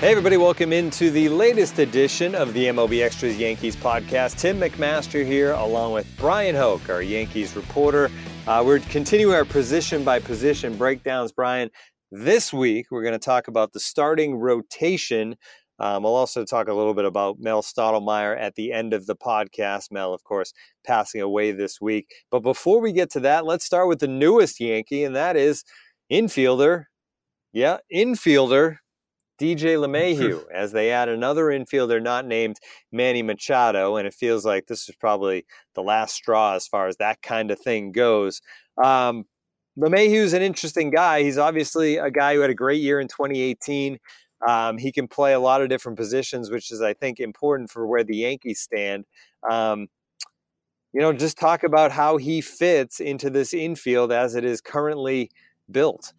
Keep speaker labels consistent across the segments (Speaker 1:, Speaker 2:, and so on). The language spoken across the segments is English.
Speaker 1: Hey, everybody, welcome into the latest edition of the MLB Extras Yankees podcast. Tim McMaster here, along with Bryan Hoch, our Yankees reporter. Uh, we're continuing our position by position breakdowns. Bryan. this week we're going to talk about the starting rotation. Um, we'll also talk a little bit about Mel Stottlemyre at the end of the podcast. Mel, of course, passing away this week. But before we get to that, let's start with the newest Yankee, and that is infielder. Yeah, infielder DJ LeMahieu as they add another infielder not named Manny Machado. And it feels like this is probably the last straw as far as that kind of thing goes. Um, LeMahieu's an interesting guy. He's obviously a guy who had a great year in 2018. Um, he can play a lot of different positions, which is, I think, important for where the Yankees stand. Um, you know, just talk about how he fits into this infield as it is currently built.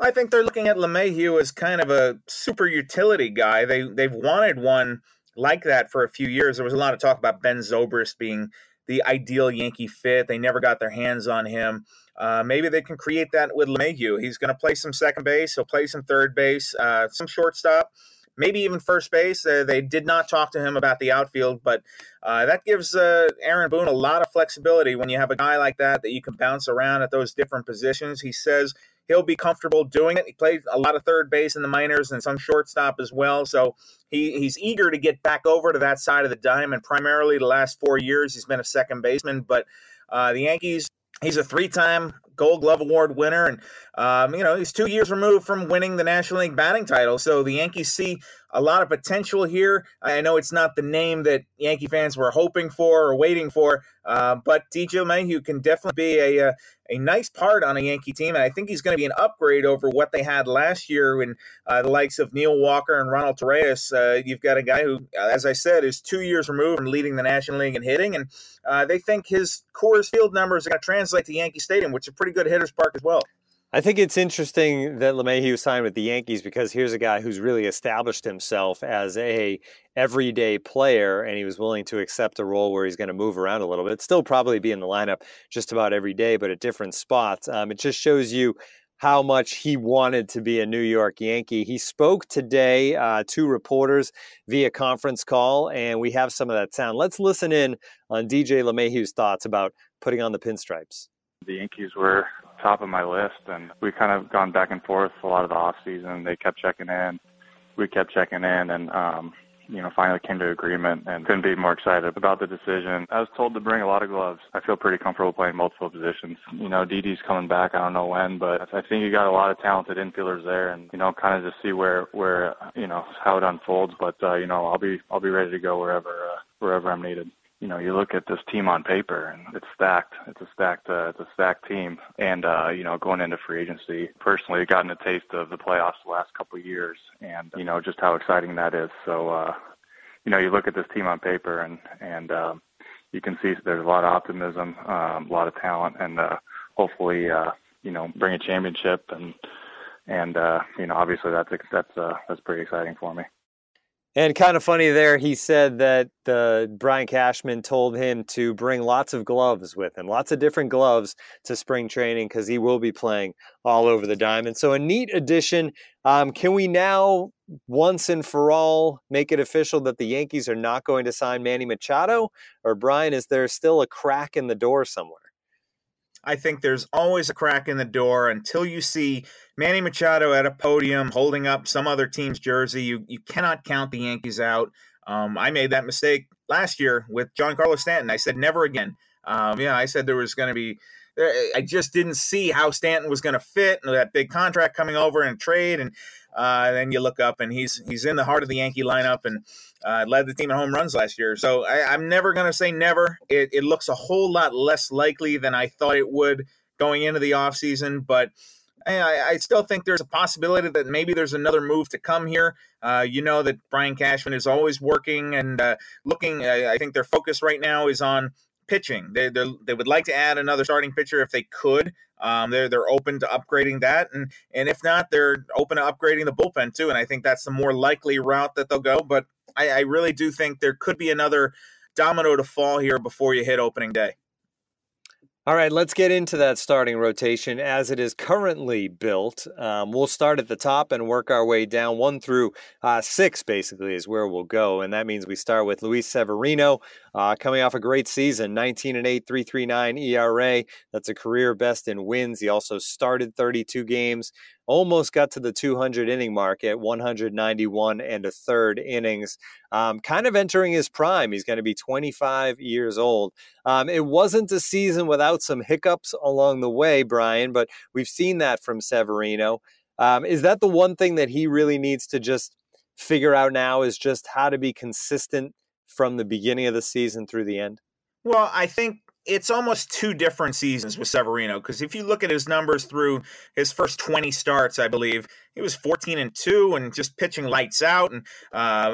Speaker 2: I think they're looking at LeMahieu as kind of a super utility guy. They they've wanted one like that for a few years. There was a lot of talk about Ben Zobrist being the ideal Yankee fit. They never got their hands on him. Uh, maybe they can create that with LeMahieu. He's going to play some second base. He'll play some third base, uh, some shortstop, maybe even first base. Uh, they did not talk to him about the outfield, but uh, that gives uh, Aaron Boone a lot of flexibility when you have a guy like that that you can bounce around at those different positions. He says he'll be comfortable doing it. He played a lot of third base in the minors and some shortstop as well. So he, he's eager to get back over to that side of the diamond. Primarily the last four years, he's been a second baseman, but uh, the Yankees, he's a three time Gold Glove Award winner, and um, you know he's two years removed from winning the National League batting title. So the Yankees see a lot of potential here. I know it's not the name that Yankee fans were hoping for or waiting for, uh, but DJ LeMahieu can definitely be a, a, a nice part on a Yankee team, and I think he's going to be an upgrade over what they had last year when uh, the likes of Neil Walker and Ronald Torreyes. Uh, you've got a guy who, as I said, is two years removed from leading the National League in hitting, and uh, they think his Coors Field numbers are going to translate to Yankee Stadium, which is a pretty good hitters park as well.
Speaker 1: I think it's interesting that LeMahieu signed with the Yankees because here's a guy who's really established himself as a everyday player, and he was willing to accept a role where he's going to move around a little bit. Still probably be in the lineup just about every day, but at different spots. Um, it just shows you how much he wanted to be a New York Yankee. He spoke today uh, to reporters via conference call, and we have some of that sound. Let's listen in on DJ LeMahieu's thoughts about putting on the pinstripes.
Speaker 3: The Yankees were top of my list, and we kind of gone back and forth a lot of the off season. They kept checking in, we kept checking in, and um, you know, finally came to agreement and couldn't be more excited about the decision. I was told to bring a lot of gloves. I feel pretty comfortable playing multiple positions. You know, Didi's coming back. I don't know when, but I think you got a lot of talented infielders there, and you know, kind of just see where where you know how it unfolds. But uh, you know, I'll be I'll be ready to go wherever uh, wherever I'm needed you know, you look at this team on paper and it's stacked. It's a stacked, uh, it's a stacked team. And, uh, you know, going into free agency, personally, gotten a taste of the playoffs the last couple of years and, you know, just how exciting that is. So, uh, you know, you look at this team on paper and, and, um, you can see there's a lot of optimism, um, a lot of talent and, uh, hopefully, uh, you know, bring a championship and, and, uh, you know, obviously that's, that's, uh, that's pretty exciting for me.
Speaker 1: And kind of funny there, he said that uh, Brian Cashman told him to bring lots of gloves with him, lots of different gloves to spring training because he will be playing all over the diamond. So, a neat addition. Um, can we now, once and for all, make it official that the Yankees are not going to sign Manny Machado? Or, Bryan, is there still a crack in the door somewhere?
Speaker 2: I think there's always a crack in the door until you see Manny Machado at a podium holding up some other team's jersey. You you cannot count the Yankees out. Um, I made that mistake last year with Giancarlo Stanton. I said never again. Um, yeah, I said there was going to be. I just didn't see how Stanton was going to fit that big contract coming over and a trade, and uh, then you look up and he's he's in the heart of the Yankee lineup and uh, led the team in home runs last year. So I, am never going to say never. It, it, looks a whole lot less likely than I thought it would going into the offseason, but I, I, still think there's a possibility that maybe there's another move to come here. Uh, you know that Brian Cashman is always working and uh, looking. I, I think their focus right now is on pitching. They they would like to add another starting pitcher if they could. Um, they're they're open to upgrading that, and and if not, they're open to upgrading the bullpen too. And I think that's the more likely route that they'll go. But I, I really do think there could be another domino to fall here before you hit opening day.
Speaker 1: All right, let's get into that starting rotation as it is currently built. Um, we'll start at the top and work our way down. One through uh, six, basically, is where we'll go. And that means we start with Luis Severino, uh, coming off a great season 19 and 8, 339 ERA. That's a career best in wins. He also started 32 games, almost got to the 200 inning mark at 191 and a third innings. Um, kind of entering his prime. He's going to be 25 years old. Um, it wasn't a season without some hiccups along the way, Brian, but we've seen that from Severino. Um, is that the one thing that he really needs to just figure out now? Is just how to be consistent from the beginning of the season through the end?
Speaker 2: Well, I think it's almost two different seasons with Severino because if you look at his numbers through his first 20 starts, I believe he was 14 and 2 and just pitching lights out and uh,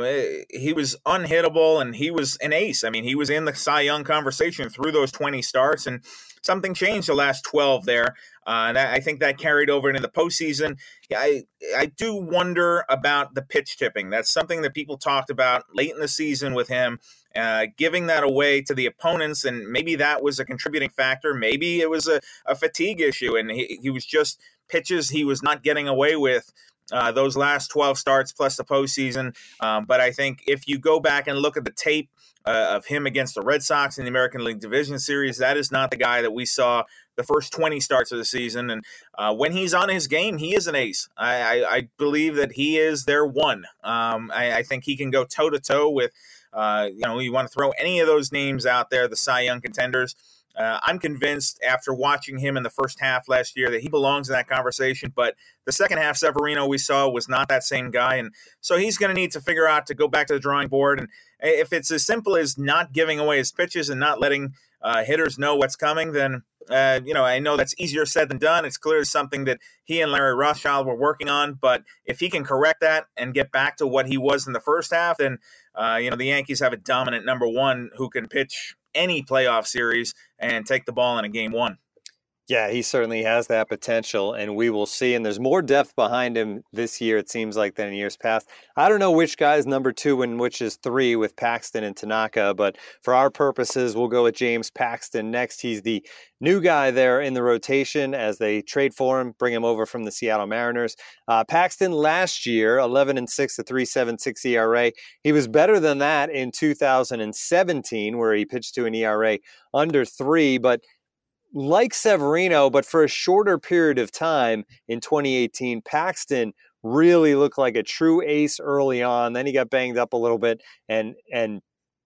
Speaker 2: he was unhittable and he was an ace. I mean, he was in the Cy Young conversation through those 20 starts and something changed the last 12 there. Uh, and I think that carried over into the postseason. I I do wonder about the pitch tipping. That's something that people talked about late in the season with him, uh, giving that away to the opponents, and maybe that was a contributing factor. Maybe it was a, a fatigue issue, and he, he was just pitches he was not getting away with uh, those last 12 starts plus the postseason. Um, but I think if you go back and look at the tape uh, of him against the Red Sox in the American League Division Series, that is not the guy that we saw the first 20 starts of the season. And uh, when he's on his game, he is an ace. I, I, I believe that he is their one. Um, I, I, think he can go toe to toe with, uh, you know, you want to throw any of those names out there, the Cy Young contenders. Uh, I'm convinced after watching him in the first half last year that he belongs in that conversation. But the second half, Severino we saw was not that same guy, and so he's going to need to figure out to go back to the drawing board. And if it's as simple as not giving away his pitches and not letting uh, hitters know what's coming, then uh, you know I know that's easier said than done. It's clearly something that he and Larry Rothschild were working on. But if he can correct that and get back to what he was in the first half, then uh, you know the Yankees have a dominant number one who can pitch any playoff series and take the ball in a game one.
Speaker 1: Yeah, he certainly has that potential, and we will see. And there's more depth behind him this year, it seems like, than in years past. I don't know which guy is number two and which is three with Paxton and Tanaka, but for our purposes, we'll go with James Paxton next. He's the new guy there in the rotation as they trade for him, bring him over from the Seattle Mariners. Uh, Paxton last year, 11 and 6, a 3.76 ERA. He was better than that in 2017, where he pitched to an ERA under three, but like Severino, but for a shorter period of time in 2018, Paxton really looked like a true ace early on. Then he got banged up a little bit and and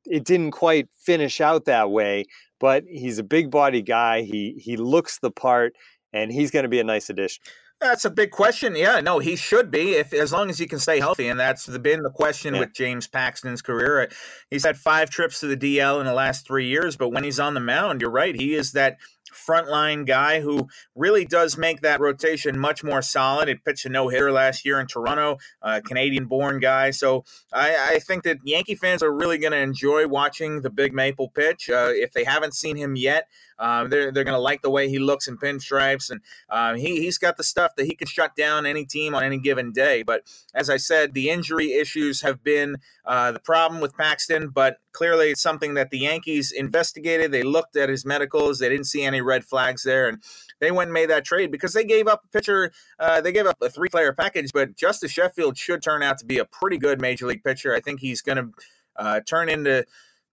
Speaker 1: it didn't quite finish out that way, but he's a big body guy. He he looks the part and he's going to be a nice addition.
Speaker 2: That's a big question. Yeah, no, he should be if as long as he can stay healthy, and that's been the question yeah. with James Paxton's career. Uh, he's had five trips to the DL in the last three years, but when he's on the mound, you're right, he is that frontline guy who really does make that rotation much more solid. It pitched a no hitter last year in Toronto, uh, Canadian born guy. So I, I, think that Yankee fans are really going to enjoy watching the Big Maple pitch. Uh, if they haven't seen him yet, um, they're they're going to like the way he looks in pinstripes, and um, he he's got the stuff that he can shut down any team on any given day. But as I said, the injury issues have been uh, the problem with Paxton, but clearly it's something that the Yankees investigated. They looked at his medicals, they didn't see any red flags there, and they went and made that trade because they gave up a pitcher. Uh, they gave up a three-player package, but Justus Sheffield should turn out to be a pretty good major league pitcher. I think he's going to uh, turn into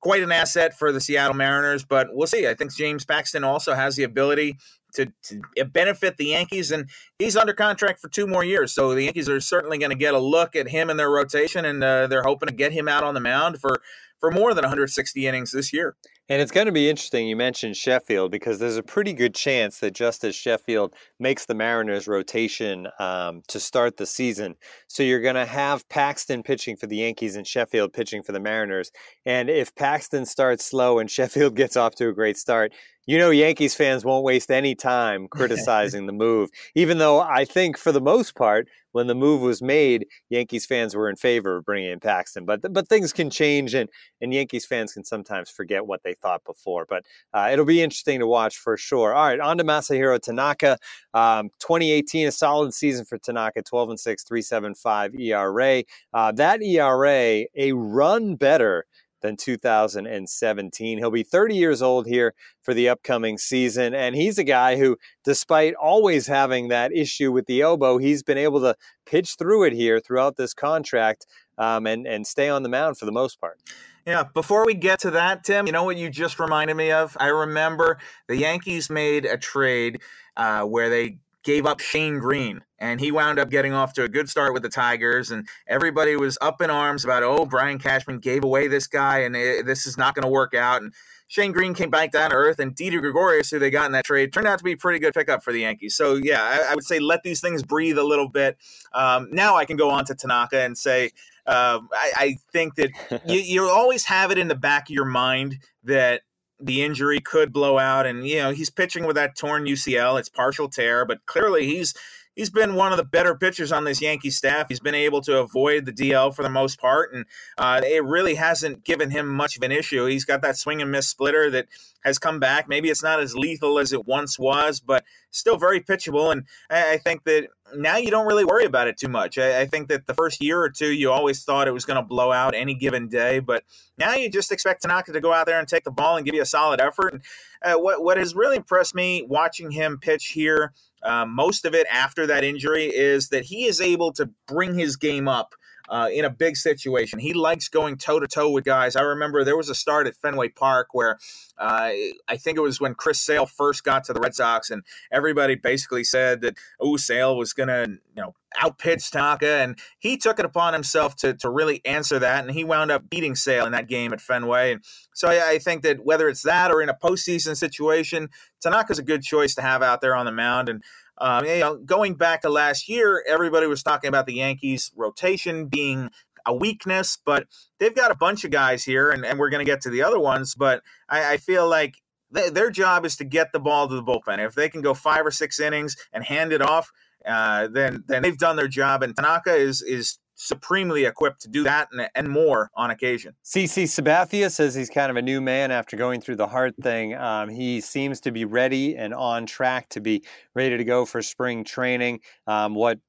Speaker 2: quite an asset for the Seattle Mariners, but we'll see. I think James Paxton also has the ability to, to benefit the Yankees, and he's under contract for two more years. So the Yankees are certainly going to get a look at him in their rotation, and uh, they're hoping to get him out on the mound for for more than 160 innings this year.
Speaker 1: And it's going to be interesting. You mentioned Sheffield because there's a pretty good chance that Justus Sheffield makes the Mariners rotation um, to start the season. So you're going to have Paxton pitching for the Yankees and Sheffield pitching for the Mariners. And if Paxton starts slow and Sheffield gets off to a great start, you know Yankees fans won't waste any time criticizing the move, even though I think for the most part, when the move was made, Yankees fans were in favor of bringing in Paxton. But but things can change, and and Yankees fans can sometimes forget what they thought before. But uh, it'll be interesting to watch for sure. All right, on to Masahiro Tanaka. Um, 2018, a solid season for Tanaka, 12 and 6, 3.75 ERA. Uh, that ERA, a run better than 2017. He'll be 30 years old here for the upcoming season. And he's a guy who, despite always having that issue with the elbow, he's been able to pitch through it here throughout this contract um, and, and stay on the mound for the most part.
Speaker 2: Yeah, before we get to that, Tim, you know what you just reminded me of? I remember the Yankees made a trade uh, where they gave up Shane Greene, and he wound up getting off to a good start with the Tigers. And everybody was up in arms about, oh, Brian Cashman gave away this guy, and it, this is not going to work out. And Shane Greene came back down to earth, and Didi Gregorius, who they got in that trade, turned out to be a pretty good pickup for the Yankees. So, yeah, I, I would say let these things breathe a little bit. Um, now I can go on to Tanaka and say, uh, I, I, think that you, you always have it in the back of your mind that the injury could blow out and you know he's pitching with that torn UCL it's partial tear but clearly he's he's been one of the better pitchers on this Yankee staff. He's been able to avoid the DL for the most part, and uh, it really hasn't given him much of an issue. He's got that swing and miss splitter that has come back. Maybe it's not as lethal as it once was, but still very pitchable. And I think that now you don't really worry about it too much. I, think that the first year or two, you always thought it was going to blow out any given day, but now you just expect Tanaka to go out there and take the ball and give you a solid effort. And uh, what what has really impressed me watching him pitch here uh, most of it after that injury is that he is able to bring his game up uh, in a big situation. He likes going toe to toe with guys. I remember there was a start at Fenway Park where uh, I think it was when Chris Sale first got to the Red Sox, and everybody basically said that oh Sale was to you know outpitch Tanaka, and he took it upon himself to to really answer that, and he wound up beating Sale in that game at Fenway. And so I, I think that whether it's that or in a postseason situation, Tanaka's a good choice to have out there on the mound, and um, you know, going back to last year, everybody was talking about the Yankees' rotation being a weakness, but they've got a bunch of guys here, and, and we're going to get to the other ones. But I, I feel like th- their job is to get the ball to the bullpen. If they can go five or six innings and hand it off, uh, then then they've done their job. And Tanaka is is supremely equipped to do that and, and more on occasion.
Speaker 1: CC Sabathia says he's kind of a new man after going through the heart thing. Um, he seems to be ready and on track to be ready to go for spring training. Um, what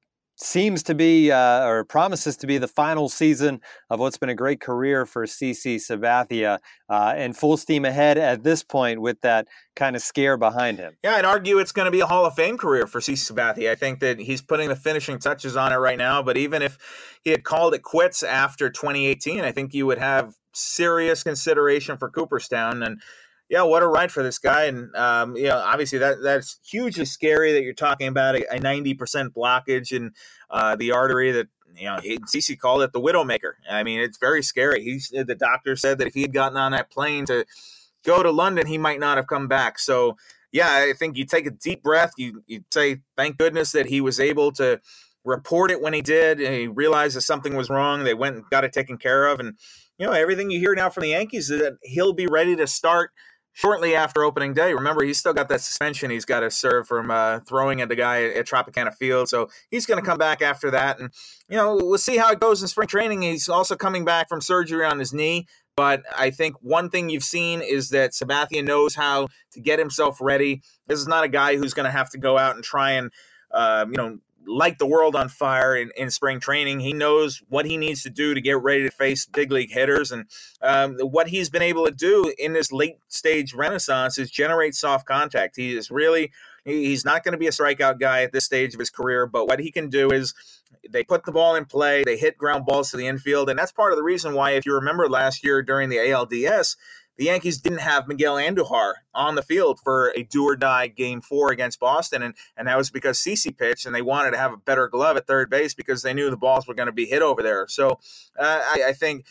Speaker 1: seems to be uh, or promises to be the final season of what's been a great career for CC Sabathia uh, and full steam ahead at this point with that kind of scare behind him.
Speaker 2: Yeah, I'd argue it's going to be a Hall of Fame career for CC Sabathia. I think that he's putting the finishing touches on it right now, but even if he had called it quits after 2018, I think you would have serious consideration for Cooperstown and yeah, what a ride for this guy. And, um, you know, obviously that that's hugely scary that you're talking about a, 90% blockage in uh, the artery that, you know, CC called it the Widowmaker. I mean, it's very scary. He's, the doctor said that if he had gotten on that plane to go to London, he might not have come back. So, yeah, I think you take a deep breath. You, you say, thank goodness that he was able to report it when he did. He realized that something was wrong. They went and got it taken care of. And, you know, everything you hear now from the Yankees is that he'll be ready to start – shortly after opening day. Remember, he's still got that suspension he's got to serve from uh, throwing at the guy at, Tropicana Field. So he's going to come back after that. And, you know, we'll see how it goes in spring training. He's also coming back from surgery on his knee. But I think one thing you've seen is that Sabathia knows how to get himself ready. This is not a guy who's going to have to go out and try and, uh, you know, light the world on fire in, in spring training. He knows what he needs to do to get ready to face big league hitters. And um, what he's been able to do in this late stage renaissance is generate soft contact. He is really, he's not going to be a strikeout guy at this stage of his career, but what he can do is they put the ball in play, they hit ground balls to the infield. And that's part of the reason why, if you remember last year during the ALDS, the Yankees didn't have Miguel Andujar on the field for a do or die game four against Boston. And, and that was because CC pitched and they wanted to have a better glove at third base because they knew the balls were going to be hit over there. So uh, I, I think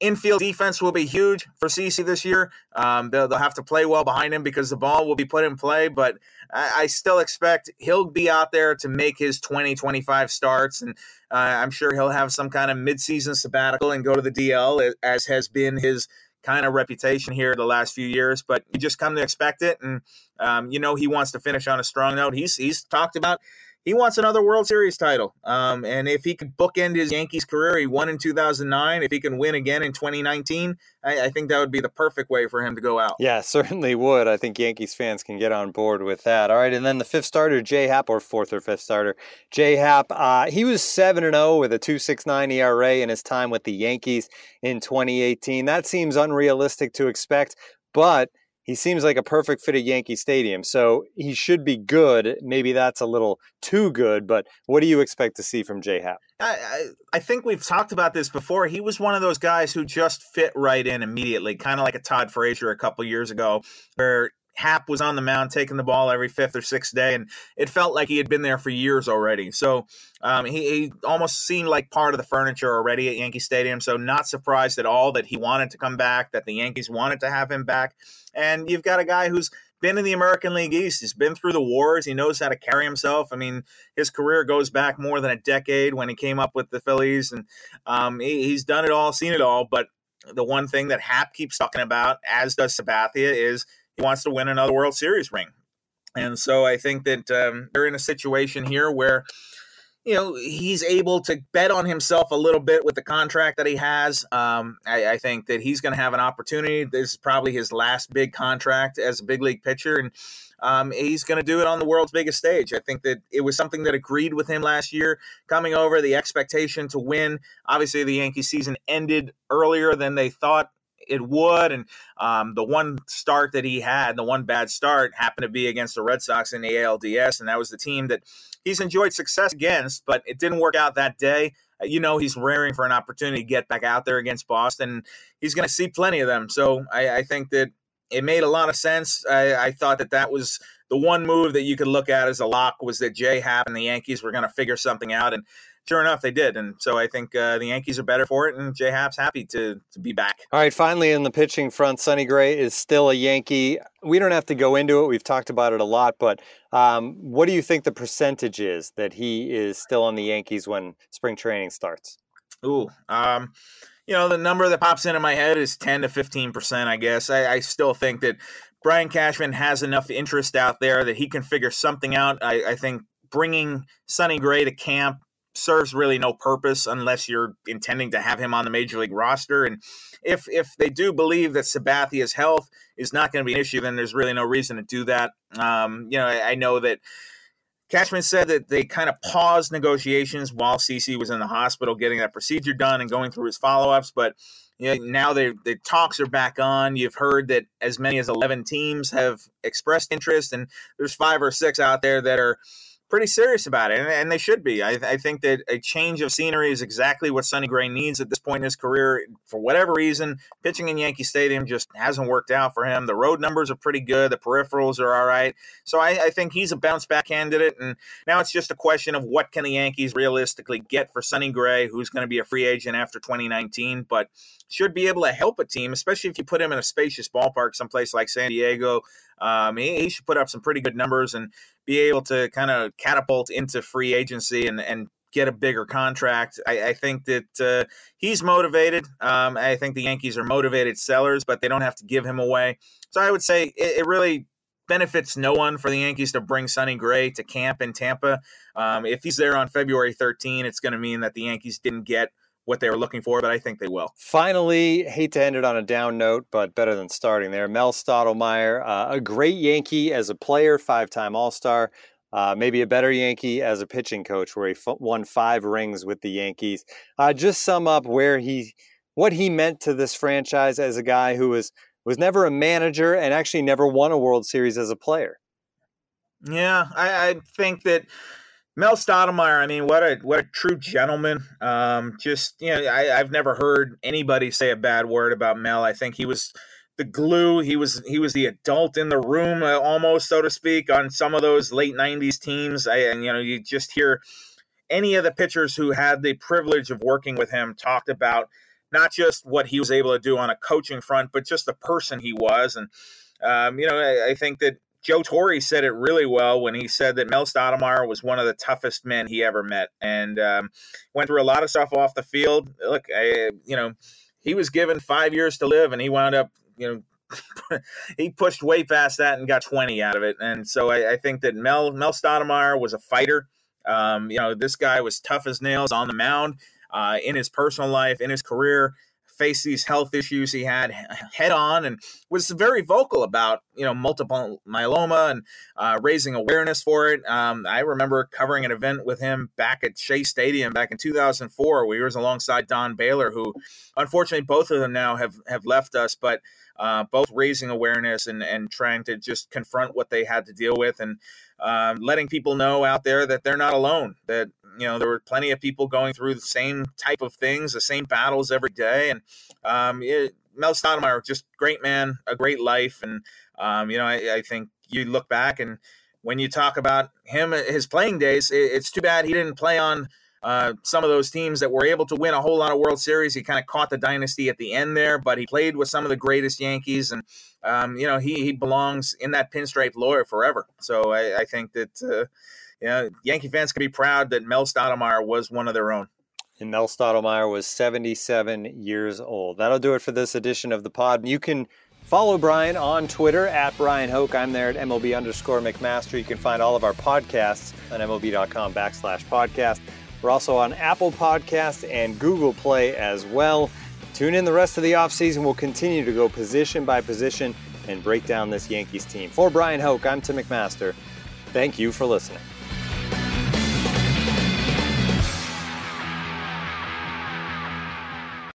Speaker 2: infield defense will be huge for CC this year. Um, they'll, they'll, have to play well behind him because the ball will be put in play, but I, I still expect he'll be out there to make his 20, 25 starts. And uh, I'm sure he'll have some kind of midseason sabbatical and go to the DL as has been his kind of reputation here the last few years, but you just come to expect it. And um, you know he wants to finish on a strong note. He's he's talked about he wants another World Series title. Um, and if he could bookend his Yankees career, he won in 2009. If he can win again in 2019, I, I, think that would be the perfect way for him to go out.
Speaker 1: Yeah, certainly would. I think Yankees fans can get on board with that. All right, and then the fifth starter, J Happ, or fourth or fifth starter, J Happ. Uh, he was seven and zero oh with a 2.69 ERA in his time with the Yankees in 2018. That seems unrealistic to expect, but he seems like a perfect fit at Yankee Stadium. So he should be good. Maybe that's a little too good, but what do you expect to see from J Happ?
Speaker 2: I, I think we've talked about this before. He was one of those guys who just fit right in immediately, kind of like a Todd Frazier a couple years ago, where Happ was on the mound taking the ball every fifth or sixth day, and it felt like he had been there for years already. So um, he, he, almost seemed like part of the furniture already at Yankee Stadium. So not surprised at all that he wanted to come back, that the Yankees wanted to have him back. And you've got a guy who's been in the American League East. He's been through the wars. He knows how to carry himself. I mean, his career goes back more than a decade when he came up with the Phillies, and um, he, he's done it all, seen it all. But the one thing that Happ keeps talking about, as does Sabathia, is wants to win another World Series ring. And so I think that um, they're in a situation here where, you know, he's able to bet on himself a little bit with the contract that he has. Um, I, I, think that he's going to have an opportunity. This is probably his last big contract as a big league pitcher. And um, he's going to do it on the world's biggest stage. I think that it was something that agreed with him last year coming over, the expectation to win. Obviously, the Yankee season ended earlier than they thought it would. And um, the one start that he had, the one bad start, happened to be against the Red Sox in the ALDS, and that was the team that he's enjoyed success against, but it didn't work out that day. Uh, you know, he's raring for an opportunity to get back out there against Boston. He's going to see plenty of them. So I, I, think that it made a lot of sense. I, I thought that that was the one move that you could look at as a lock was that Jay Happ and the Yankees were going to figure something out. And sure enough, they did. And so I think uh, the Yankees are better for it, and J Happ's happy to, to be back.
Speaker 1: All right, finally, in the pitching front, Sonny Gray is still a Yankee. We don't have to go into it. We've talked about it a lot, but um, what do you think the percentage is that he is still on the Yankees when spring training starts?
Speaker 2: Ooh, um, you know, the number that pops into my head is 10 to 15%, I guess. I, I still think that Brian Cashman has enough interest out there that he can figure something out. I, I think bringing Sonny Gray to camp serves really no purpose unless you're intending to have him on the major league roster. And if if they do believe that Sabathia's health is not going to be an issue, then there's really no reason to do that. Um, you know, I, I, know that Cashman said that they kind of paused negotiations while CC was in the hospital getting that procedure done and going through his follow ups, but. You know, now the talks are back on. You've heard that as many as 11 teams have expressed interest, and there's five or six out there that are pretty serious about it, and, and they should be. I, I, think that a change of scenery is exactly what Sonny Gray needs at this point in his career. For whatever reason, pitching in Yankee Stadium just hasn't worked out for him. The road numbers are pretty good, the peripherals are all right. So I, I think he's a bounce back candidate, and now it's just a question of what can the Yankees realistically get for Sonny Gray, who's going to be a free agent after 2019, but should be able to help a team, especially if you put him in a spacious ballpark, someplace like San Diego. Um, he, he should put up some pretty good numbers and be able to kind of catapult into free agency and, and get a bigger contract. I, I think that uh, he's motivated. Um, I think the Yankees are motivated sellers, but they don't have to give him away. So I would say it, it really benefits no one for the Yankees to bring Sonny Gray to camp in Tampa. Um, if he's there on February 13, it's going to mean that the Yankees didn't get – what they were looking for, but I think they will.
Speaker 1: Finally, hate to end it on a down note, but better than starting there. Mel Stottlemyre, uh, a great Yankee as a player, five time All Star. Uh, maybe a better Yankee as a pitching coach, where he f- won five rings with the Yankees. Uh, just sum up where he, what he meant to this franchise as a guy who was was never a manager and actually never won a World Series as a player.
Speaker 2: Yeah, I, I think that Mel Stottlemyre, I mean, what a what a true gentleman. Um, just you know, I, I've never heard anybody say a bad word about Mel. I think he was the glue. He was he was the adult in the room, uh, almost so to speak, on some of those late '90s teams. I, and you know, you just hear any of the pitchers who had the privilege of working with him talked about not just what he was able to do on a coaching front, but just the person he was. And um, you know, I, I think that Joe Torre said it really well when he said that Mel Stottlemyre was one of the toughest men he ever met, and um, went through a lot of stuff off the field. Look, I, you know, he was given five years to live, and he wound up, you know, he pushed way past that and got 20 out of it. And so I, I think that Mel Mel Stottlemyre was a fighter. Um, you know, this guy was tough as nails on the mound uh, in his personal life, in his career faced these health issues he had head on and was very vocal about you know multiple myeloma and uh, raising awareness for it. Um, I remember covering an event with him back at Shea Stadium back in 2004. We was alongside Don Baylor, who unfortunately both of them now have have left us, but uh, both raising awareness and and trying to just confront what they had to deal with and um, letting people know out there that they're not alone. That you know there were plenty of people going through the same type of things, the same battles every day. And um, it, Mel Stottlemyre, just great man, a great life, and um, you know I, I, think you look back and when you talk about him, his playing days, it, it's too bad he didn't play on uh, some of those teams that were able to win a whole lot of World Series. He kind of caught the dynasty at the end there, but he played with some of the greatest Yankees, and um, you know he he belongs in that pinstripe lawyer forever. So I, I think that uh, know, Yankee fans can be proud that Mel Stottlemyre was one of their own.
Speaker 1: And Mel Stottlemyre was 77 years old. That'll do it for this edition of the pod. You can follow Bryan on Twitter at Bryan Hoch. I'm there at MLB underscore McMaster. You can find all of our podcasts on MLB.com backslash podcast. We're also on Apple Podcasts and Google Play as well. Tune in the rest of the offseason. We'll continue to go position by position and break down this Yankees team. For Bryan Hoch, I'm Tim McMaster. Thank you for listening.